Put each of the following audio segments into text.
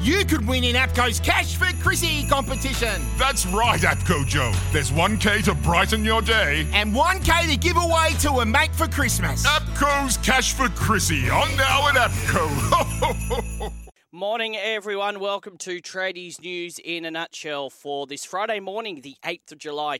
you could win in APCO's Cash for Chrissy competition. That's right, APCO Joe. There's 1K to brighten your day. And 1K to give away to a mate for Christmas. APCO's Cash for Chrissy on now at APCO. Morning, everyone. Welcome to Tradies News in a nutshell for this Friday morning, the 8th of July,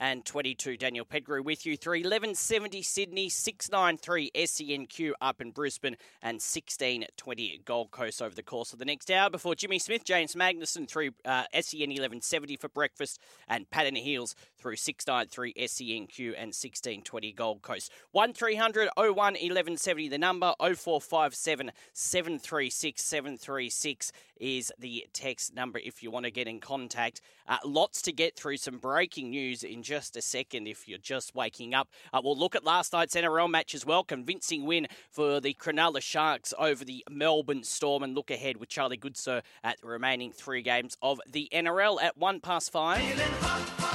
2022. Daniel Pettigrew with you through 1170 Sydney, 693 SENQ up in Brisbane, and 1620 Gold Coast over the course of the next hour before Jimmy Smith, James Magnussen through uh, SEN 1170 for breakfast, and Pat Heels through 693 SENQ and 1620 Gold Coast. 1300 01 1170, the number 0457 736 736 is the text number if you want to get in contact. Uh, lots to get through. Some breaking news in just a second if you're just waking up. Uh, we'll look at last night's NRL match as well. Convincing win for the Cronulla Sharks over the Melbourne Storm and look ahead with Charlie Goodsir at the remaining three games of the NRL at one past five.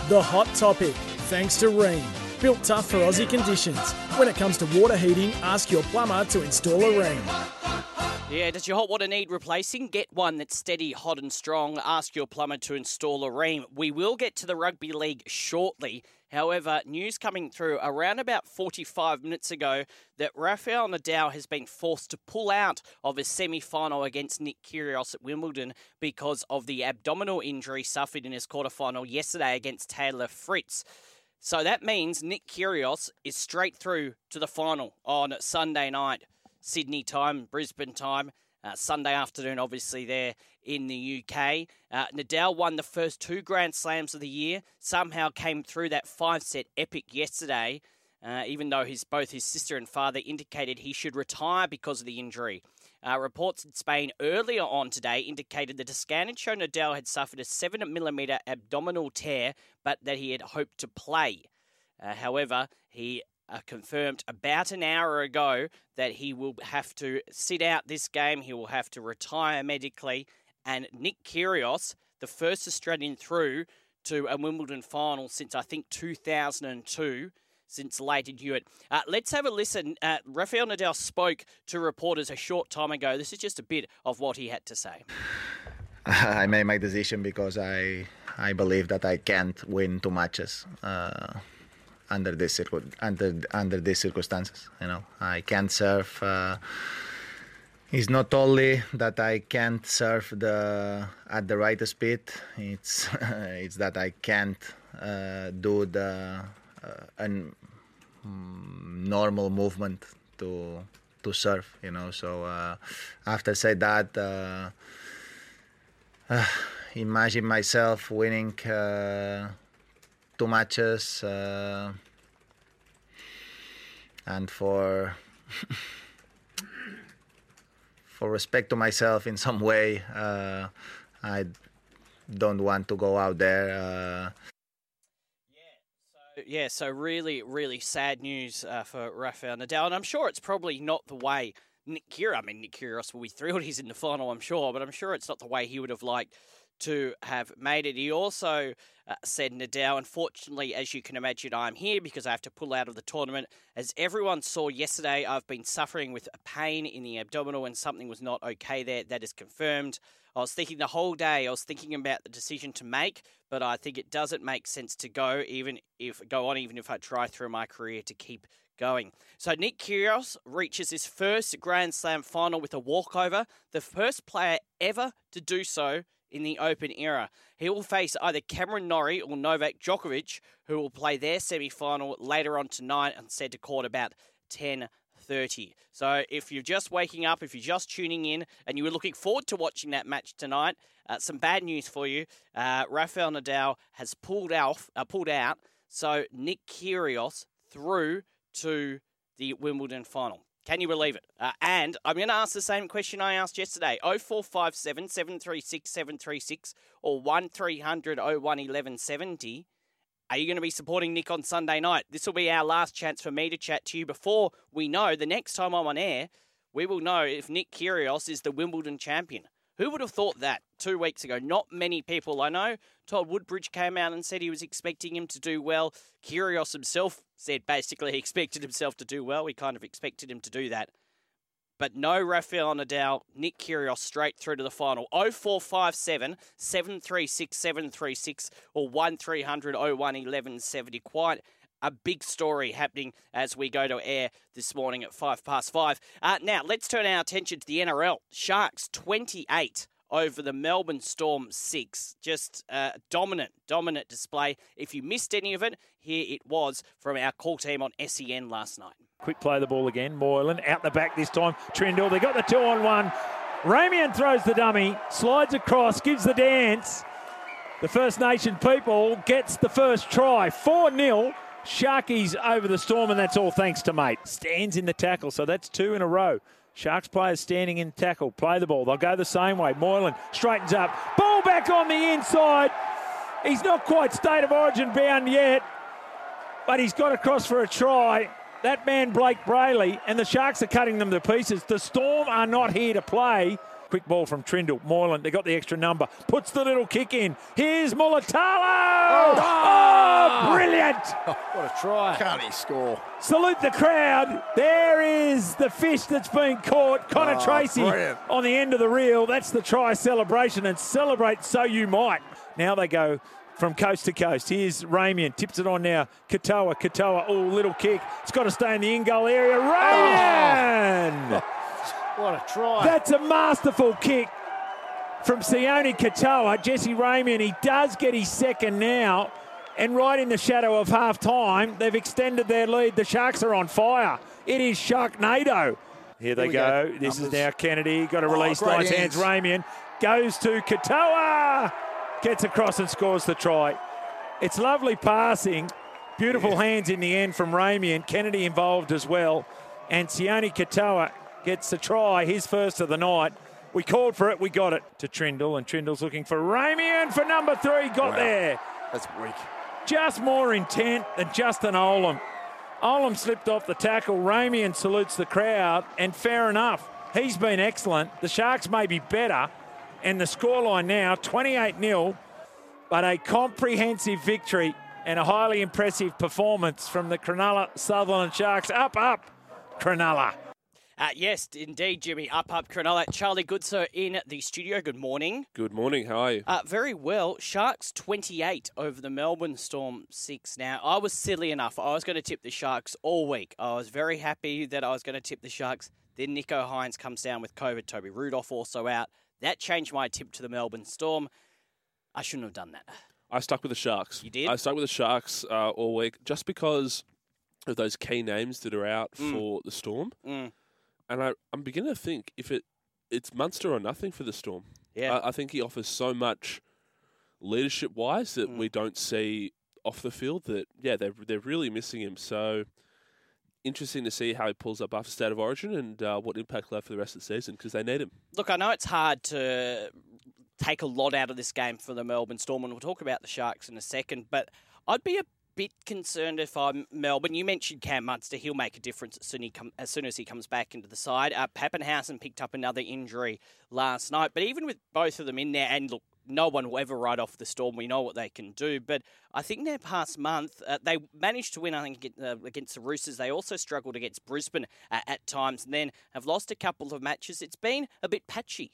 The hot topic, thanks to Rheem. Built tough for Aussie conditions. When it comes to water heating, ask your plumber to install a Rheem. Yeah, does your hot water need replacing? Get one that's steady, hot, and strong. Ask your plumber to install a Rheem. We will get to the rugby league shortly. However, news coming through around about 45 minutes ago that Rafael Nadal has been forced to pull out of his semi final against Nick Kyrgios at Wimbledon because of the abdominal injury suffered in his quarterfinal yesterday against Taylor Fritz. So that means Nick Kyrgios is straight through to the final on Sunday night. Sydney time, Brisbane time. Uh, Sunday afternoon, obviously, there in the UK. Uh, Nadal won the first two Grand Slams of the year, somehow came through that five set epic yesterday, uh, even though his, both his sister and father indicated he should retire because of the injury. Uh, reports in Spain earlier on today indicated that a scan had shown Nadal had suffered a 7mm abdominal tear, but that he had hoped to play. Uh, however, he uh, confirmed about an hour ago that he will have to sit out this game. He will have to retire medically. And Nick Kyrgios, the first Australian through to a Wimbledon final since I think 2002, since Lleyton Hewitt. Uh, let's have a listen. Uh, Rafael Nadal spoke to reporters a short time ago. This is just a bit of what he had to say. I made my decision because I I believe that I can't win two matches. Uh, under this under under these circumstances. You know, I can't serve. Uh, it's not only that I can't serve the at the right speed. It's it's that I can't uh, do the uh, an normal movement to to serve. You know, so uh, after say that. Uh, imagine myself winning uh, two matches uh, and for for respect to myself in some way uh, I don't want to go out there uh, yeah, so really, really sad news uh, for Rafael Nadal, and I'm sure it's probably not the way Nick Kyrgios. I mean, Nick Kyrgios will be thrilled he's in the final, I'm sure, but I'm sure it's not the way he would have liked to have made it. He also uh, said, Nadal, unfortunately, as you can imagine, I'm here because I have to pull out of the tournament. As everyone saw yesterday, I've been suffering with a pain in the abdominal and something was not okay there. That is confirmed. I was thinking the whole day, I was thinking about the decision to make, but I think it doesn't make sense to go, even if go on, even if I try through my career to keep going. So Nick Kyrgios reaches his first Grand Slam final with a walkover, the first player ever to do so in the Open era. He will face either Cameron Norrie or Novak Djokovic, who will play their semi-final later on tonight and set to court about 10.30. So if you're just waking up, if you're just tuning in, and you were looking forward to watching that match tonight, uh, some bad news for you. Uh, Rafael Nadal has pulled out, uh, pulled out. So Nick Kyrgios through to the Wimbledon final. Can you believe it? Uh, and I'm going to ask the same question I asked yesterday 0457 736 736 or 1300 01 1170. Are you going to be supporting Nick on Sunday night? This will be our last chance for me to chat to you before we know the next time I'm on air, we will know if Nick Kyrgios is the Wimbledon champion. Who would have thought that two weeks ago? Not many people. I know Todd Woodbridge came out and said he was expecting him to do well. Kyrgios himself said basically he expected himself to do well. We kind of expected him to do that. but no Rafael Nadal, Nick Kyrgios straight through to the final. 0457 736 736 or 1300 01 1170. Quite a big story happening as we go to air this morning at five past five. Uh, now, let's turn our attention to the NRL. Sharks 28 over the Melbourne Storm 6. Just a dominant, dominant display. If you missed any of it, here it was from our call team on SEN last night. Quick play the ball again. Moylan out the back this time. Trindall, they got the two on one. Ramien throws the dummy, slides across, gives the dance. The First Nation people gets the first try. 4 0. Sharkies over the storm, and that's all thanks to mate. Stands in the tackle, so that's two in a row. Sharks players standing in tackle. Play the ball. They'll go the same way. Moylan straightens up. Ball back on the inside. He's not quite state of origin bound yet, but he's got across for a try. That man, Blayke Brailey, and the Sharks are cutting them to pieces. The Storm are not here to play. Quick ball from Trindall. Moylan, they got the extra number. Puts the little kick in. Here's Mulitalo! Oh, oh, oh! brilliant! What a try. Can't he score? Salute the crowd. There is the fish that's been caught. Connor Oh, Tracy brilliant. on the end of the reel. That's the try celebration, and celebrate so you might. Now they go from coast to coast. Here's Ramien, tips it on now. Katoa, Katoa, oh, little kick. It's got to stay in the in goal area. Oh. Ramien! What a try. That's a masterful kick from Sione Katoa. Jesse Ramien, he does get his second now. And right in the shadow of half time, they've extended their lead. The Sharks are on fire. It is Sharknado. Here they we go. go. This is now Kennedy. Got to Oh, release great nice hands. hands. Ramien goes to Katoa. Gets across and scores the try. It's lovely passing. Beautiful hands in the end from Ramien. Kennedy involved as well. And Sione Katoa gets the try, his first of the night. We called for it, we got it to Trindall, and Trindall's looking for Ramien for number three. Got Wow. there. That's weak. Just more intent than Justin Olam. Olam slipped off the tackle. Ramien salutes the crowd, and fair enough. He's been excellent. The Sharks may be better, and the scoreline now 28 0, but a comprehensive victory and a highly impressive performance from the Cronulla Sutherland Sharks. Up, up, Cronulla. Uh, yes, indeed, Jimmy. Up, up, Cronulla. Charlie Goodsir in the studio. Good morning. Good morning. How are you? Uh, very well. Sharks 28 over the Melbourne Storm 6. Now, I was silly enough. I was going to tip the Sharks all week. I was very happy that I was going to tip the Sharks. Then Nicho Hynes comes down with COVID. Toby Rudolf also out. That changed my tip to the Melbourne Storm. I shouldn't have done that. I stuck with the Sharks. You did? I stuck with the Sharks uh, all week just because of those key names that are out Mm. for the Storm. Mm. And I, I'm beginning to think if it it's Munster or nothing for the Storm. Yeah. I, I think he offers so much leadership wise that Mm. we don't see off the field that yeah they're they're really missing him. So interesting to see how he pulls up after state of origin and uh, what impact he'll have for the rest of the season because they need him. Look, I know it's hard to take a lot out of this game for the Melbourne Storm, and we'll talk about the Sharks in a second, but I'd be a bit concerned if I'm Melbourne. You mentioned Cam Munster; he'll make a difference as soon, he as, soon as he comes back into the side. Uh, Papenhuyzen picked up another injury last night, but even with both of them in there, and look, no one will ever write off the Storm. We know what they can do, but I think their past month uh, they managed to win. I think against, uh, against the Roosters, they also struggled against Brisbane uh, at times, and then have lost a couple of matches. It's been a bit patchy.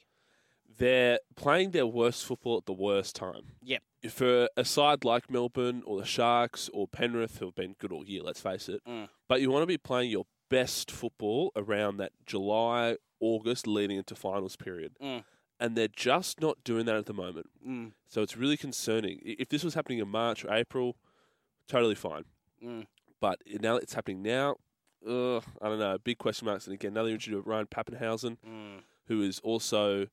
They're playing their worst football at the worst time. Yep. for a side like Melbourne or the Sharks or Penrith, who have been good all year, let's face it, Mm. but you want to be playing your best football around that July, August leading into finals period. Mm. And they're just not doing that at the moment. Mm. So it's really concerning. If this was happening in March or April, totally fine. Mm. But now it's happening now. Ugh, I don't know. Big question marks. And again, another injury to Ryan Papenhuyzen, Mm. who is also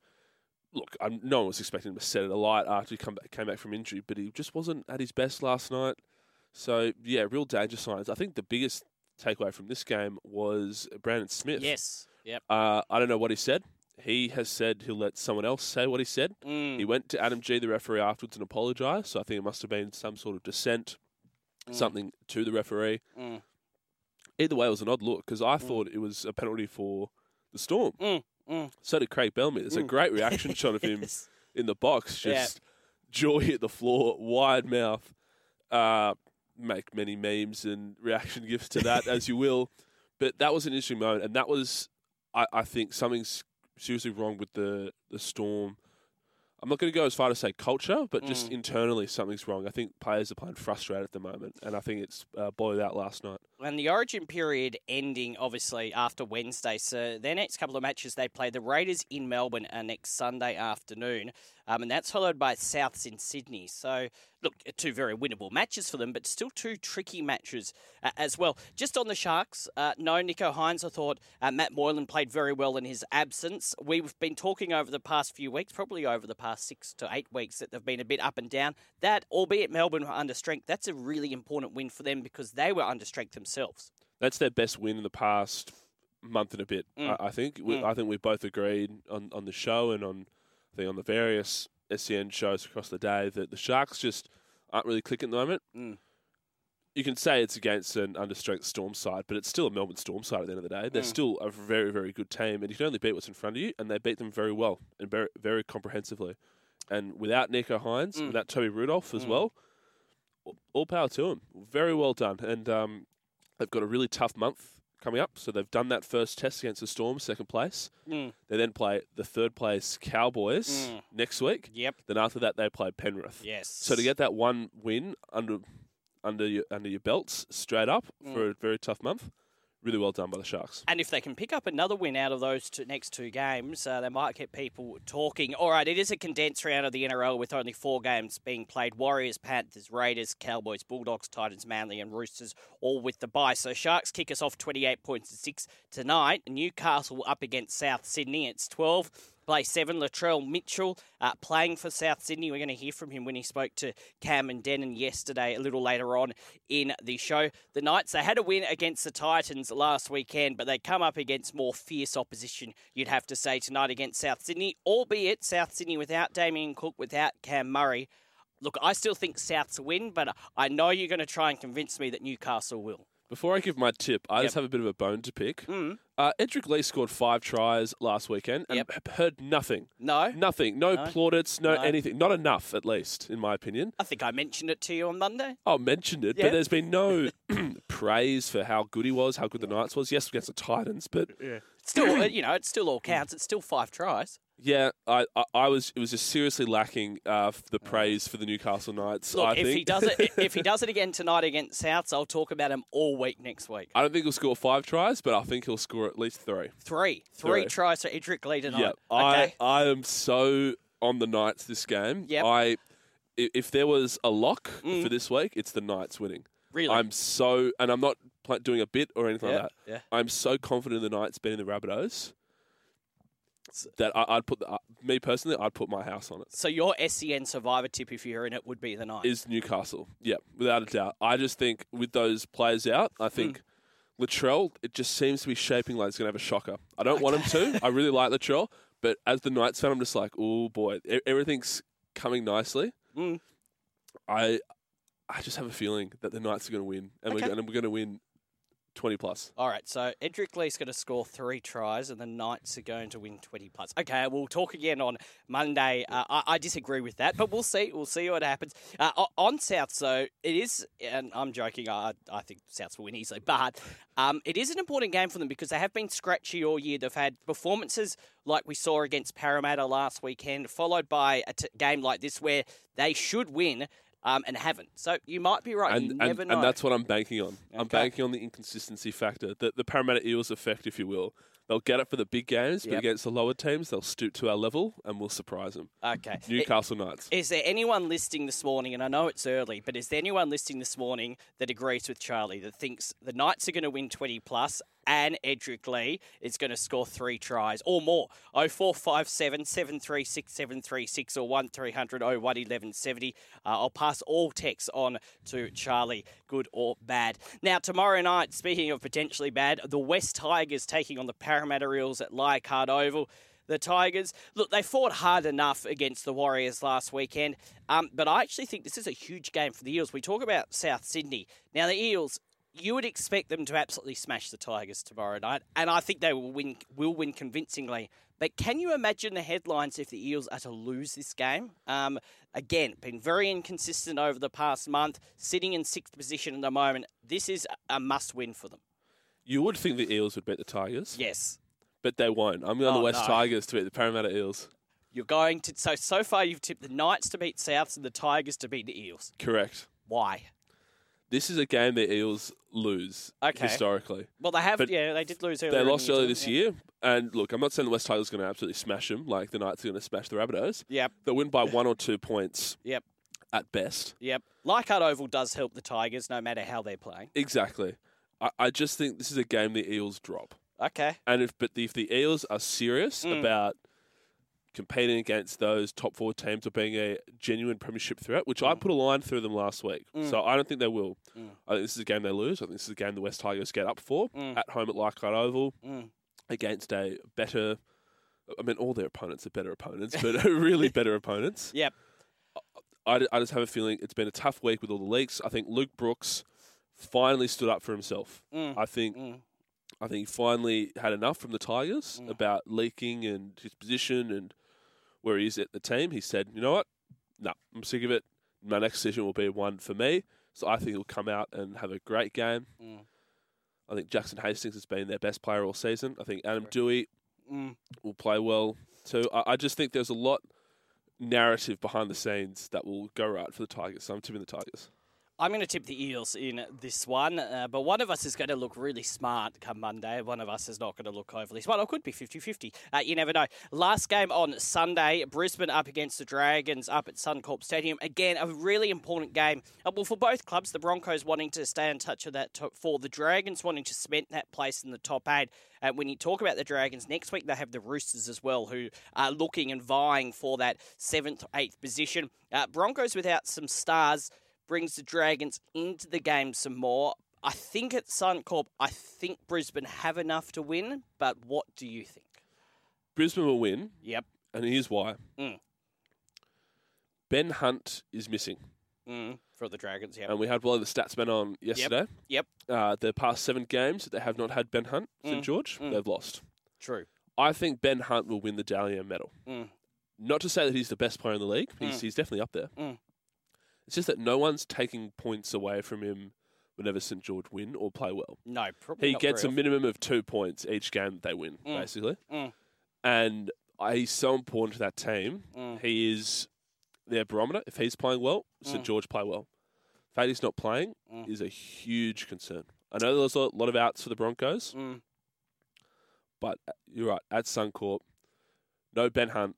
look. I'm, no one was expecting him to set it alight after he come back, came back from injury, but he just wasn't at his best last night. So yeah, real danger signs. I think the biggest takeaway from this game was Brandon Smith. Yes. Yep. Uh, I don't know what he said. He has said he'll let someone else say what he said. Mm. He went to Adam Gee, the referee, afterwards and apologised. So I think it must have been some sort of dissent, Mm. something to the referee. Mm. Either way, it was an odd look because I thought it was a penalty for the Storm. Mm. So did Craig Bellamy. There's a Mm. great reaction shot of him in the box, Yeah. just jaw hit the floor, wide mouth. Uh, make many memes and reaction gifs to that as you will. But that was an interesting moment, and that was I, I think something's seriously wrong with the the Storm. I'm not going to go as far to say culture, but just Mm. internally something's wrong. I think players are playing frustrated at the moment, and I think it's uh, boiled out last night. And the Origin period ending obviously after Wednesday. So their next couple of matches they play the Raiders in Melbourne uh, next Sunday afternoon, um, and that's followed by Souths in Sydney. So look, two very winnable matches for them, but still two tricky matches uh, as well. Just on the Sharks, uh, no Nicho Hynes. I thought uh, Matt Moylan played very well in his absence. We've been talking over the past few weeks, probably over the past six to eight weeks, that they've been a bit up and down. That, albeit Melbourne were under strength, that's a really important win for them because they were under strength themselves. That's their best win in the past month and a bit. Mm. I, I think. We, Mm. I think we both agreed on, on the show and on think on the various SEN shows across the day that the Sharks just aren't really clicking at the moment. Mm. You can say it's against an understrength Storm side, but it's still a Melbourne Storm side at the end of the day. They're Mm. still a very, very good team, and you can only beat what's in front of you, and they beat them very well and very, very comprehensively. And without Nicho Hynes, Mm. without Toby Rudolf as Mm. well, all- all power to them. Very well done. And um, they've got a really tough month coming up. So they've done that first test against the Storm, second place. Mm. They then play the third place Cowboys Mm. next week. Yep. Then after that, they play Penrith. Yes. So to get that one win under under your under your belts straight up Mm. for a very tough month, really well done by the Sharks. And if they can pick up another win out of those two, next two games, uh, they might get people talking. All right, it is a condensed round of the NRL with only four games being played Warriors, Panthers, Raiders, Cowboys, Bulldogs, Titans, Manly, and Roosters, all with the bye. So Sharks kick us off 28 points to 6 tonight. Newcastle up against South Sydney. It's 12. Play seven, Latrell Mitchell uh, playing for South Sydney. We're going to hear from him when he spoke to Cam and Denon yesterday, a little later on in the show. The Knights, they had a win against the Titans last weekend, but they come up against more fierce opposition, you'd have to say, tonight against South Sydney, albeit South Sydney without Damien Cook, without Cam Murray. Look, I still think Souths win, but I know you're going to try and convince me that Newcastle will. Before I give my tip, I Yep. just have a bit of a bone to pick. Mm. Uh, Edrick Lee scored five tries last weekend and Yep. h- heard nothing. No? Nothing. No, No. plaudits, no, No. anything. Not enough, at least, in my opinion. I think I mentioned it to you on Monday. Oh, mentioned it, Yeah. but there's been no praise for how good he was, how good the Knights was. Yes, against the Titans, but Still, you know, it still all counts. It's still five tries. yeah, I, I, I was it was just seriously lacking uh, the praise for the Newcastle Knights. Look, I if think. he does it, if he does it again tonight against Souths, I'll talk about him all week next week. I don't think he'll score five tries, but I think he'll score at least three. Three, three Three. tries for Edrick Lee tonight. Yeah, okay. I I am so on the Knights this game. Yep. I i- if there was a lock Mm. for this week, it's the Knights winning. really. I'm so, and I'm not pl- doing a bit or anything yeah, like that. yeah. I'm so confident in the Knights beating the Rabbitohs that I, I'd put the, uh, me personally, I'd put my house on it. So your SEN survivor tip, if you're in it, would be the night. Is Newcastle? Yeah, without a doubt. I just think with those players out, I think. Hmm. Latrell, it just seems to be shaping like he's going to have a shocker. I don't want him to. I really like Latrell, but as the Knights fan, I'm just like, oh boy, e- everything's coming nicely. Mm. I, I just have a feeling that the Knights are going to win, and Okay. going we're going to win twenty plus. All right, so Edrick Lee's going to score three tries, and the Knights are going to win twenty plus. Okay, we'll talk again on Monday. Uh, I, I disagree with that, but we'll see. We'll see what happens. Uh, on South, so it is, and I'm joking. I, I think Souths will win easily, but um, it is an important game for them because they have been scratchy all year. They've had performances like we saw against Parramatta last weekend, followed by a t- game like this where they should win. Um, and haven't. So you might be right. and, you and, never know. and that's what I'm banking on. I'm banking on the inconsistency factor, the, the Parramatta Eels effect, if you will. They'll get it for the big games, but Yep. against the lower teams, they'll stoop to our level and we'll surprise them. okay. Newcastle Knights. Is there anyone listing this morning, and I know it's early, but is there anyone listing this morning that agrees with Charlie that thinks the Knights are going to win 20 plus and Edrick Lee is going to score three tries or more? 0457 736 736 or 1300 01 1170. Uh, I'll pass all texts on to Charlie, good or bad. Now, tomorrow night, speaking of potentially bad, the West Tigers taking on the Parramatta Eels at Leichhardt Oval the Tigers. Look, they fought hard enough against the Warriors last weekend, um, but I actually think this is a huge game for the Eels. We talk about South Sydney. Now, the Eels, you would expect them to absolutely smash the Tigers tomorrow night, and I think they will win. Will win convincingly. But can you imagine the headlines if the Eels are to lose this game? Um, again, been very inconsistent over the past month, sitting in sixth position at the moment. This is a must-win for them. You would think the Eels would beat the Tigers, Yes. but they won't. I'm going Oh, the West no. Tigers to beat the Parramatta Eels. You're going to so so far you've tipped the Knights to beat Souths and the Tigers to beat the Eels. Correct. Why? This is a game the Eels lose Okay. historically. Well, they have. But yeah, they did lose earlier. They in lost earlier this year, and look, I'm not saying the West Tigers are going to absolutely smash them like the Knights are going to smash the Rabbitohs. Yep. They'll win by one or two points Yep. at best. Yep. Leichhardt Oval does help the Tigers, no matter how they're playing. Exactly. I, I just think this is a game the Eels drop. Okay. And if but if the Eels are serious Mm. about competing against those top four teams or being a genuine premiership threat, which I put a line through them last week, Mm. so I don't think they will. Mm. I think this is a game they lose. I think this is a game the West Tigers get up for Mm. at home at Leichhardt Oval Mm. against a better. I mean, all their opponents are better opponents, but really better opponents. Yep. I, I just have a feeling it's been a tough week with all the leaks. I think Luke Brooks finally stood up for himself. Mm. I think Mm. I think he finally had enough from the Tigers Mm. about leaking and his position and where he is at the team. He said, "You know what? No, I'm sick of it. My next decision will be one for me." So I think he'll come out and have a great game. Mm. I think Jackson Hastings has been their best player all season. I think Adam. Doueihi Mm. will play well too. I, I just think there's a lot narrative behind the scenes that will go right for the Tigers. So I'm tipping the Tigers. I'm going to tip the Eels in this one, uh, but one of us is going to look really smart come Monday. One of us is not going to look overly smart. It could be 50 50. Uh, you never know. Last game on Sunday, Brisbane up against the Dragons up at Suncorp Stadium. Again, a really important game. Uh, well, for both clubs, the Broncos wanting to stay in touch with that top four, the Dragons wanting to cement that place in the top eight. And when you talk about the Dragons, next week they have the Roosters as well, who are looking and vying for that seventh, eighth position. Uh, Broncos without some stars brings the Dragons into the game some more. I think at Suncorp, I think Brisbane have enough to win, but what do you think? Brisbane will win, Yep. and here's why. Mm. Ben Hunt is missing. Mm, for the Dragons, yep. And we had one of the stats men on yesterday. Yep. Uh, the past seven games that they have not had Ben Hunt, St Mm. George, Mm. they've lost. True. I think Ben Hunt will win the Dally M medal. Mm. Not to say that he's the best player in the league, he's, Mm. he's definitely up there. It's just that no one's taking points away from him whenever St George win or play well. No, probably He gets a minimum of two points each game that they win, Mm. basically. Mm. And he's so important to that team. Mm. He is their barometer. If he's playing well, St Mm. George play well. The fact he's not playing Mm. is a huge concern. I know there's a lot of outs for the Broncos, Mm. but uh, you're right. At Suncorp, no Ben Hunt.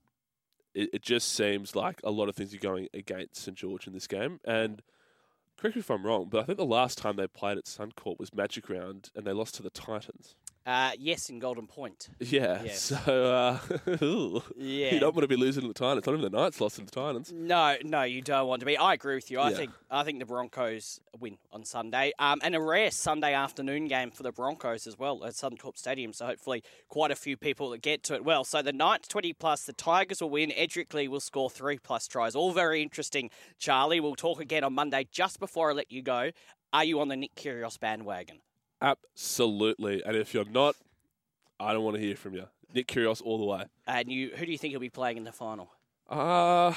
It, it just seems like a lot of things are going against St George in this game. And correct me if I'm wrong, but I think the last time they played at Suncorp was Magic Round, and they lost to the Titans. Uh, yes, in Golden Point. Yeah. Yes. So uh. Yeah. you don't want to be losing to the Titans. Not even the Knights lost to the Titans. No, no, you don't want to be. I agree with you. I Yeah. think I think the Broncos win on Sunday, um, and a rare Sunday afternoon game for the Broncos as well at Southern Suncorp Stadium. So hopefully, quite a few people that get to it. Well, so the Knights twenty plus, the Tigers will win. Edrick Lee will score three plus tries. All very interesting. Charlie, we'll talk again on Monday. Just before I let you go, are you on the Nick Kyrgios bandwagon? Absolutely. And if you're not, I don't want to hear from you. Nick Kyrgios all the way. And you, who do you think will be playing in the final? Uh,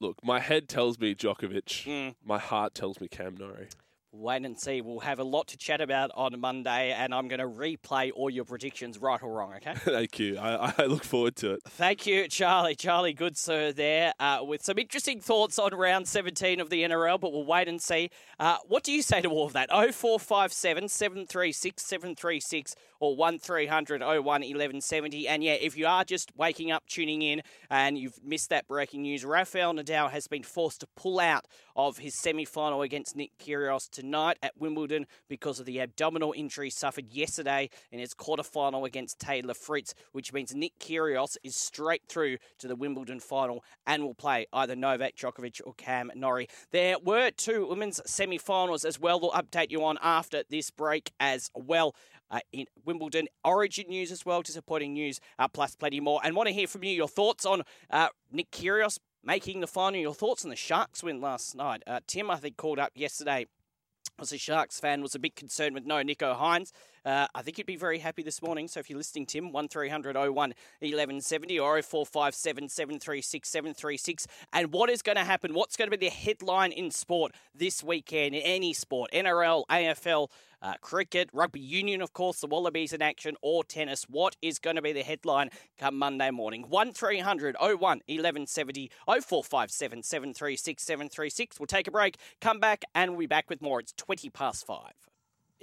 look, my head tells me Djokovic. Mm. My heart tells me Cam Norrie. Wait and see. We'll have a lot to chat about on Monday, and I'm going to replay all your predictions, right or wrong. Okay. Thank you. I, I look forward to it. Thank you, Charlie. Charlie Goodsir there uh, with some interesting thoughts on round 17 of the NRL, but we'll wait and see. Uh, what do you say to all of that? 0457 736 736 or 1300 01 1170. And yeah, if you are just waking up, tuning in, and you've missed that breaking news, Rafael Nadal has been forced to pull out of his semi final against Nick Kyrgios tonight at Wimbledon because of the abdominal injury suffered yesterday in his quarterfinal against Taylor Fritz, which means Nick Kyrgios is straight through to the Wimbledon final and will play either Novak Djokovic or Cam Norrie. There were two women's semi finals as well. We'll update you on after this break as well. Uh, in Wimbledon, Origin news as well, disappointing news, uh, plus plenty more. And want to hear from you your thoughts on uh, Nick Kyrgios making the final, your thoughts on the Sharks win last night. Uh, Tim, I think, called up yesterday was a Sharks fan, was a bit concerned with no Nicho Hynes. Uh, I think you'd be very happy this morning. So if you're listening, Tim, 1300 01 1170 or 0457 736 736. And what is going to happen? What's going to be the headline in sport this weekend, in any sport, NRL, AFL, uh, cricket, rugby union, of course, the Wallabies in action, or tennis. What is going to be the headline come Monday morning? 1300 01 1170 0457 736 736. We'll take a break, come back, and we'll be back with more. It's 20 past five.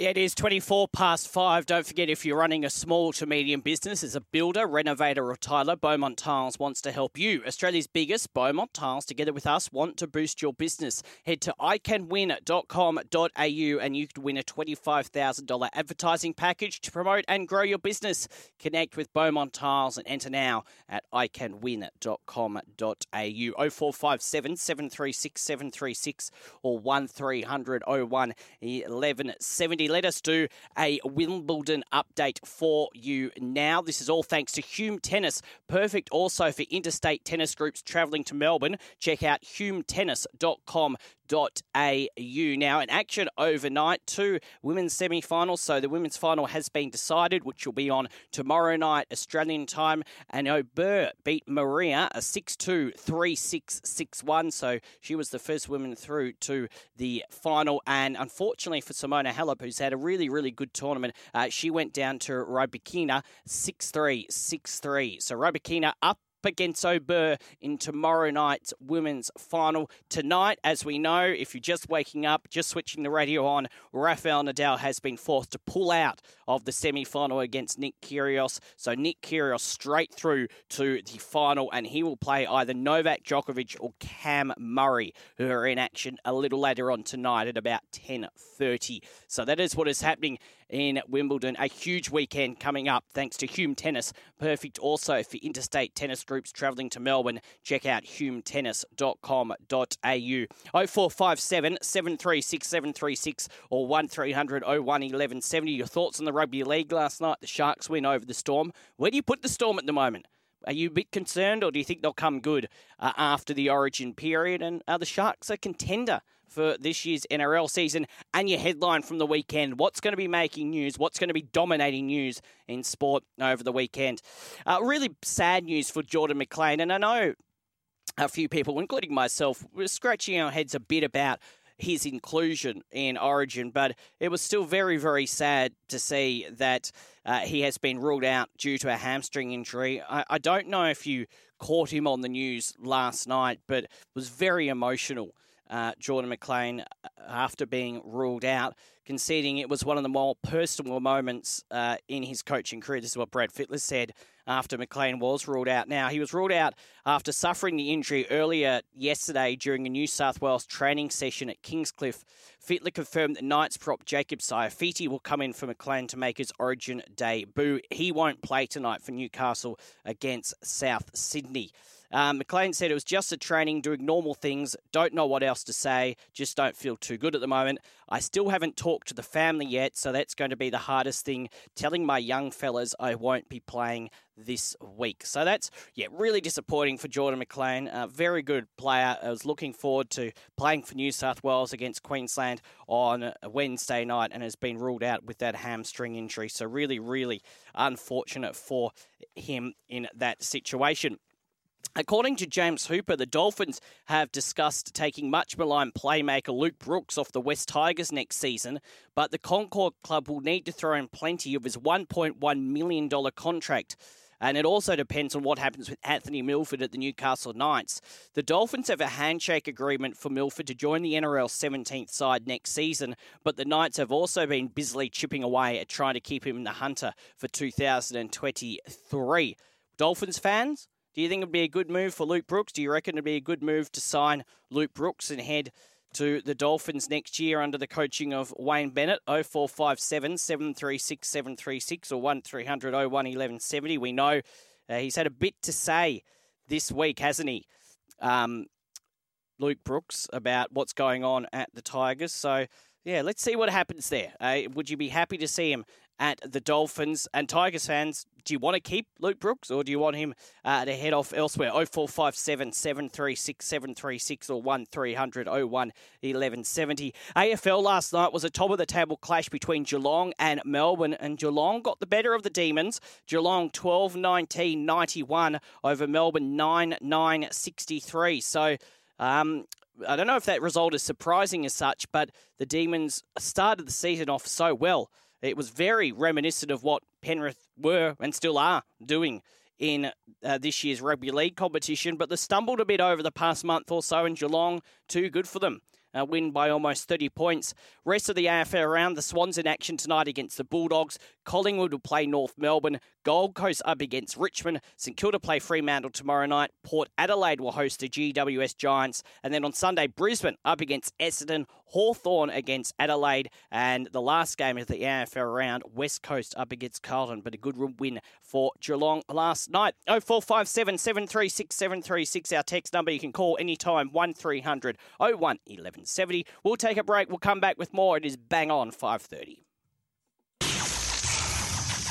It is 24 past five. Don't forget if you're running a small to medium business as a builder, renovator, or tiler, Beaumont Tiles wants to help you. Australia's biggest Beaumont Tiles, together with us, want to boost your business. Head to iCanWin.com.au and you could win a $25,000 advertising package to promote and grow your business. Connect with Beaumont Tiles and enter now at iCanWin.com.au. 0457 736 736 or 1300 01 1170 let us do a Wimbledon update for you now. This is all thanks to Hume Tennis. Perfect also for interstate tennis groups travelling to Melbourne. Check out humetennis.com au. Now, in action overnight, two women's semi finals. So, the women's final has been decided, which will be on tomorrow night, Australian time. And Jabeur beat Maria a 6 2 3 6 6 1. So, she was the first woman through to the final. And unfortunately for Simona Halep, who's had a really, really good tournament, uh, she went down to Rybakina 6 3 6 3. So, Rybakina up against Jabeur in tomorrow night's women's final. Tonight, as we know, if you're just waking up, just switching the radio on, Rafael Nadal has been forced to pull out of the semi final against Nick Kyrgios. So Nick Kyrgios straight through to the final, and he will play either Novak Djokovic or Cam Murray, who are in action a little later on tonight at about 10.30. So that is what is happening in Wimbledon. A huge weekend coming up thanks to Hume Tennis. Perfect also for interstate tennis groups travelling to Melbourne. Check out humetennis.com.au. 0457 736 736 or 1300 01 1170. Your thoughts on the rugby league last night? The Sharks win over the Storm. Where do you put the Storm at the moment? Are you a bit concerned, or do you think they'll come good uh, after the Origin period? And are the Sharks a contender for this year's NRL season? And your headline from the weekend: What's going to be making news? What's going to be dominating news in sport over the weekend? Uh, really sad news for Jordan McLean, and I know a few people, including myself, were scratching our heads a bit about his inclusion in Origin, but it was still very, very sad to see that uh, he has been ruled out due to a hamstring injury. I, I, don't know if you caught him on the news last night, but was very emotional. Uh, Jordan McLean, uh, after being ruled out, conceding it was one of the more personal moments uh, in his coaching career. This is what Brad Fittler said after McLean was ruled out. Now, he was ruled out after suffering the injury earlier yesterday during a New South Wales training session at Kingscliff. Fittler confirmed that Knights prop Jacob Saifiti will come in for McLean to make his origin debut. He won't play tonight for Newcastle against South Sydney. Um, McLean said it was just a training, doing normal things. Don't know what else to say. Just don't feel too good at the moment. I still haven't talked to the family yet, so that's going to be the hardest thing. Telling my young fellas I won't be playing this week. So that's yeah, really disappointing for Jordan McLean. A very good player. I was looking forward to playing for New South Wales against Queensland on Wednesday night, and has been ruled out with that hamstring injury. So really, really unfortunate for him in that situation. According to James Hooper, the Dolphins have discussed taking much maligned playmaker Luke Brooks off the West Tigers next season, but the Concord club will need to throw in plenty of his $1.1 million contract. And it also depends on what happens with Anthony Milford at the Newcastle Knights. The Dolphins have a handshake agreement for Milford to join the NRL 17th side next season, but the Knights have also been busily chipping away at trying to keep him in the hunter for 2023. Dolphins fans, do you think it'd be a good move for Luke Brooks? Do you reckon it'd be a good move to sign Luke Brooks and head to the Dolphins next year under the coaching of Wayne Bennett? 0457 736 736 or 1300 01 1170. We know uh, he's had a bit to say this week, hasn't he? Um, Luke Brooks about what's going on at the Tigers. So, yeah, let's see what happens there. Uh, would you be happy to see him at the Dolphins. And Tigers fans, do you want to keep Luke Brooks or do you want him uh, to head off elsewhere? 0457 736 736 or 1300 01 1170. AFL last night was a top of the table clash between Geelong and Melbourne, and Geelong got the better of the Demons. Geelong 12 19 91 over Melbourne 9 9 63. So, um, I don't know if that result is surprising as such, but the Demons started the season off so well. It was very reminiscent of what Penrith were and still are doing in uh, this year's rugby league competition, but they stumbled a bit over the past month or so, and Geelong too good for them. Uh, win by almost 30 points. Rest of the AFL round, the Swans in action tonight against the Bulldogs. Collingwood will play North Melbourne. Gold Coast up against Richmond. St Kilda play Fremantle tomorrow night. Port Adelaide will host the GWS Giants. And then on Sunday, Brisbane up against Essendon. Hawthorn against Adelaide. And the last game of the AFL round, West Coast up against Carlton. But a good win for Geelong last night. 0457 736 736, our text number. You can call anytime 1300 01 1170. We'll take a break. We'll come back with more. It is bang on 530.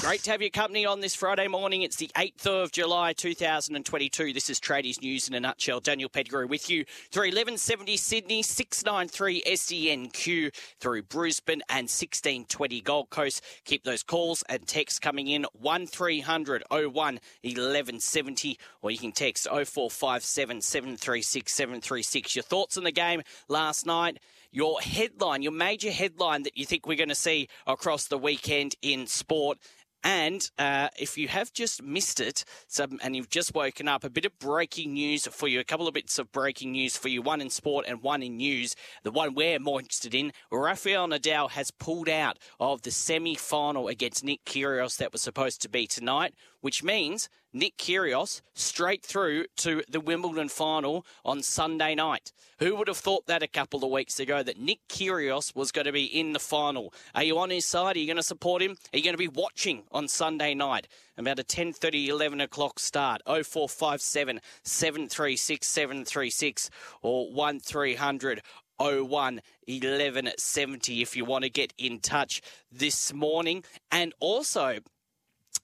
Great to have your company on this Friday morning. It's the 8th of July 2022. This is Tradies News in a nutshell. Daniel Pettigrew with you through 1170 Sydney, 693 SENQ through Brisbane and 1620 Gold Coast. Keep those calls and texts coming in 1300 01 1170 or you can text 0457 736 736. Your thoughts on the game last night? your headline, your major headline that you think we're going to see across the weekend in sport. And uh, if you have just missed it, some, and you've just woken up, a bit of breaking news for you, a couple of bits of breaking news for you, one in sport and one in news. The one we're more interested in, Rafael Nadal has pulled out of the semi final against Nick Kyrgios that was supposed to be tonight, which means Nick Kyrgios straight through to the Wimbledon final on Sunday night. Who would have thought that a couple of weeks ago that Nick Kyrgios was going to be in the final? Are you on his side? Are you going to support him? Are you going to be watching on Sunday night? About a 10:30, 11 o'clock start. 0457 736 736 or 1300 01 1170 if you want to get in touch this morning. And also,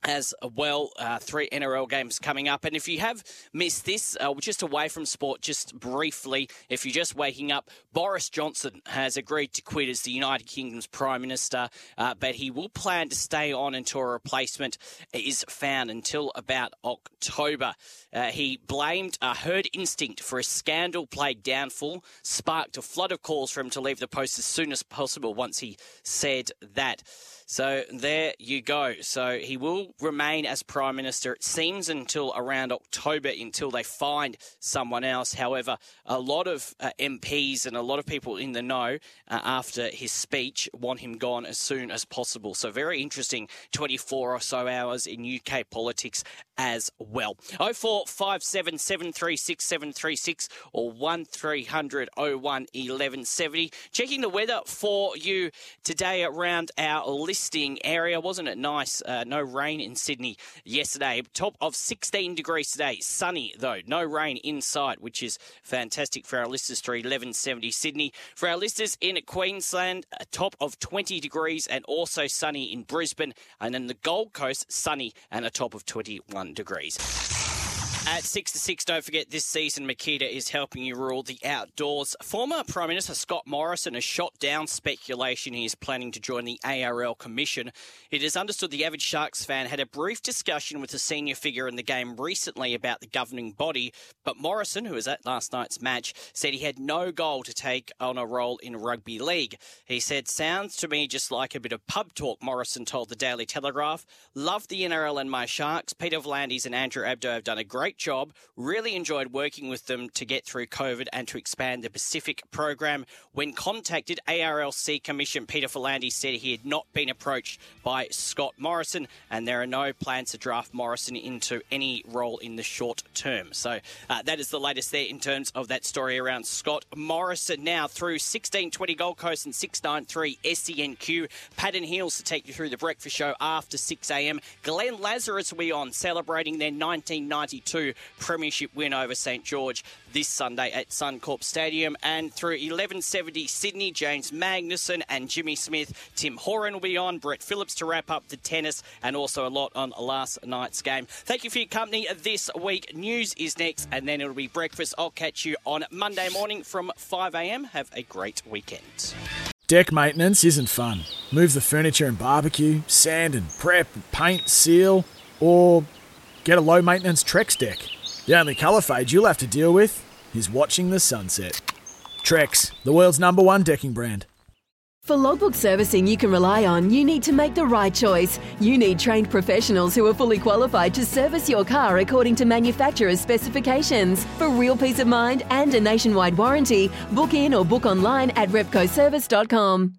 as well. Uh, three NRL games coming up. And if you have missed this, uh, just away from sport, just briefly, if you're just waking up, Boris Johnson has agreed to quit as the United Kingdom's Prime Minister, uh, but he will plan to stay on until a replacement is found until about October. Uh, he blamed a herd instinct for a scandal plagued downfall, sparked a flood of calls for him to leave the post as soon as possible once he said that. So there you go. So he will remain as Prime Minister, it seems, until around October until they find someone else. However, a lot of uh, MPs and a lot of people in the know uh, after his speech want him gone as soon as possible. So very interesting 24 or so hours in UK politics as well. 0457 736 736 or 1300 01 1170. Checking the weather for you today around our listing area. Wasn't it nice? Uh, no rain in Sydney yesterday. Top of 16 degrees today. Sunny though. No rain in sight, which is fantastic for our listeners through 1170 Sydney. For our listeners in Queensland, a top of 20 degrees and also sunny in Brisbane. And then the Gold Coast, sunny and a top of 21 degrees. At 6 to 6, don't forget this season Makita is helping you rule the outdoors. Former Prime Minister Scott Morrison has shot down speculation he is planning to join the ARL Commission. It is understood the avid Sharks fan had a brief discussion with a senior figure in the game recently about the governing body, but Morrison, who was at last night's match, said he had no goal to take on a role in rugby league. He said, Sounds to me just like a bit of pub talk, Morrison told the Daily Telegraph. Love the NRL and my Sharks. Peter V'landys and Andrew Abdo have done a great job. Really enjoyed working with them to get through COVID and to expand the Pacific program. When contacted, ARLC Commission Peter V'landys said he had not been approached by Scott Morrison, and there are no plans to draft Morrison into any role in the short term. So uh, that is the latest there in terms of that story around Scott Morrison. Now through 1620 Gold Coast and 693 SENQ. Patton Hills to take you through the breakfast show after 6 a.m. Glenn Lazarus be on celebrating their 1992 2 premiership win over St George this Sunday at Suncorp Stadium. And through 1170 Sydney, James Magnussen and Jimmy Smith, Tim Horan will be on, Brett Phillips to wrap up the tennis, and also a lot on last night's game. Thank you for your company this week. News is next, and then it'll be breakfast. I'll catch you on Monday morning from 5am. Have a great weekend. Deck maintenance isn't fun. Move the furniture and barbecue, sand and prep, paint, seal, or get a low maintenance Trex deck. The only colour fade you'll have to deal with is watching the sunset. Trex, the world's number one decking brand. For logbook servicing you can rely on, you need to make the right choice. You need trained professionals who are fully qualified to service your car according to manufacturer's specifications. For real peace of mind and a nationwide warranty, book in or book online at repcoservice.com.